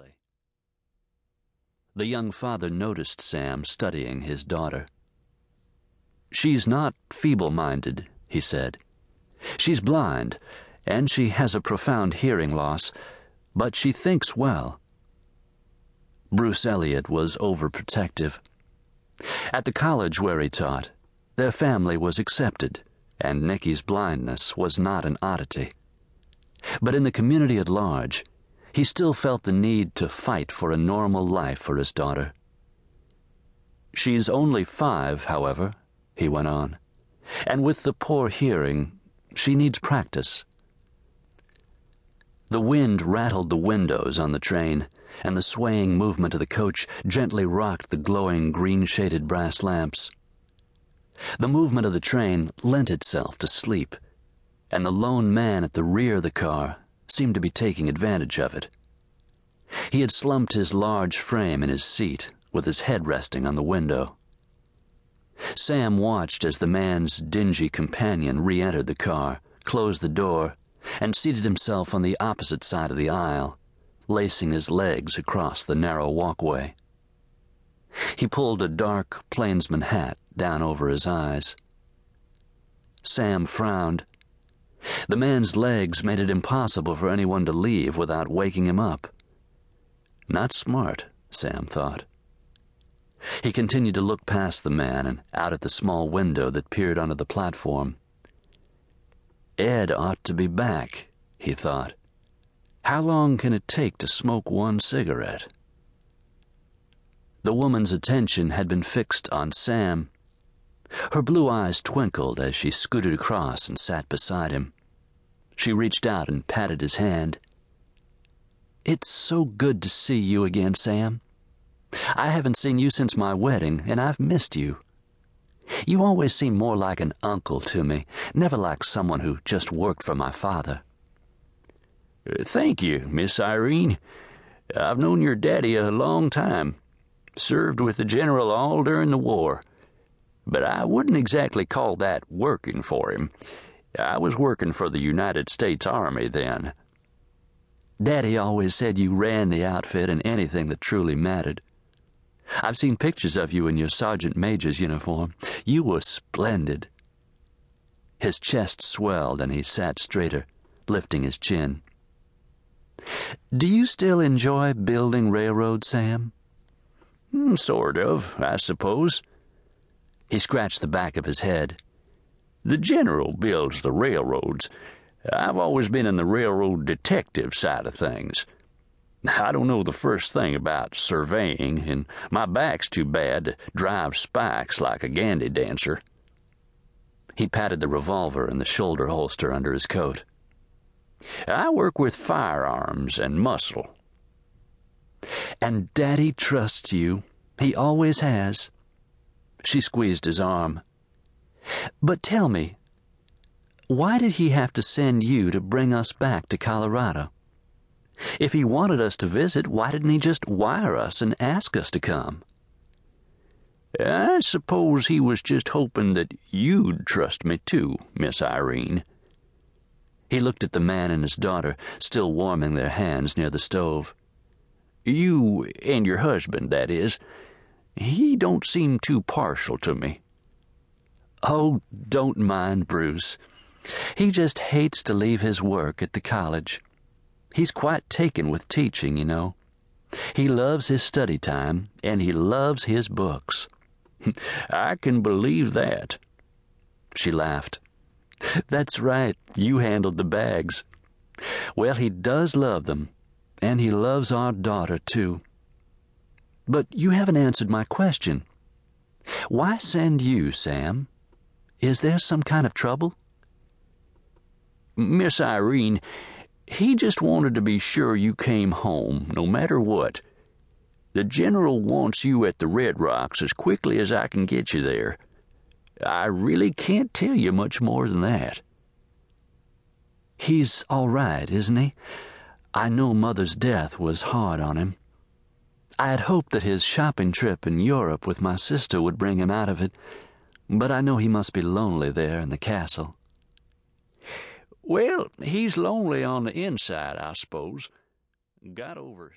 quietly. The young father noticed Sam studying his daughter. She's not feeble minded, he said. She's blind, and she has a profound hearing loss, but she thinks well. Bruce Elliott was overprotective. At the college where he taught, their family was accepted, and Nicky's blindness was not an oddity. But in the community at large, he still felt the need to fight for a normal life for his daughter. She's only five, however, he went on, and with the poor hearing, she needs practice. The wind rattled the windows on the train, and the swaying movement of the coach gently rocked the glowing green shaded brass lamps. The movement of the train lent itself to sleep, and the lone man at the rear of the car seemed to be taking advantage of it. He had slumped his large frame in his seat, with his head resting on the window. Sam watched as the man's dingy companion re entered the car, closed the door, and seated himself on the opposite side of the aisle, lacing his legs across the narrow walkway. He pulled a dark plainsman hat down over his eyes. Sam frowned. The man's legs made it impossible for anyone to leave without waking him up. Not smart, Sam thought. He continued to look past the man and out at the small window that peered onto the platform. Ed ought to be back, he thought. How long can it take to smoke one cigarette? The woman's attention had been fixed on Sam. Her blue eyes twinkled as she scooted across and sat beside him. She reached out and patted his hand. It's so good to see you again, Sam. I haven't seen you since my wedding, and I've missed you. You always seem more like an uncle to me, never like someone who just worked for my father. Thank you, Miss Irene. I've known your daddy a long time. Served with the general all during the war. But I wouldn't exactly call that working for him. I was working for the United States Army then. Daddy always said you ran the outfit in anything that truly mattered. I've seen pictures of you in your sergeant major's uniform. You were splendid. His chest swelled and he sat straighter, lifting his chin. Do you still enjoy building railroads, Sam? Hmm, sort of, I suppose. He scratched the back of his head. The general builds the railroads. I've always been in the railroad detective side of things. I don't know the first thing about surveying, and my back's too bad to drive spikes like a gandy dancer. He patted the revolver in the shoulder holster under his coat. I work with firearms and muscle. And Daddy trusts you. He always has. She squeezed his arm. But tell me, why did he have to send you to bring us back to Colorado? If he wanted us to visit, why didn't he just wire us and ask us to come? I suppose he was just hoping that you'd trust me too, Miss Irene. He looked at the man and his daughter, still warming their hands near the stove. You and your husband, that is. He don't seem too partial to me. Oh, don't mind Bruce. He just hates to leave his work at the college. He's quite taken with teaching, you know. He loves his study time, and he loves his books. I can believe that. She laughed. That's right, you handled the bags. Well, he does love them, and he loves our daughter, too. But you haven't answered my question. Why send you, Sam? Is there some kind of trouble? Miss Irene, he just wanted to be sure you came home, no matter what. The General wants you at the Red Rocks as quickly as I can get you there. I really can't tell you much more than that. He's all right, isn't he? I know Mother's death was hard on him. I had hoped that his shopping trip in Europe with my sister would bring him out of it, but I know he must be lonely there in the castle. Well, he's lonely on the inside, I suppose. Got over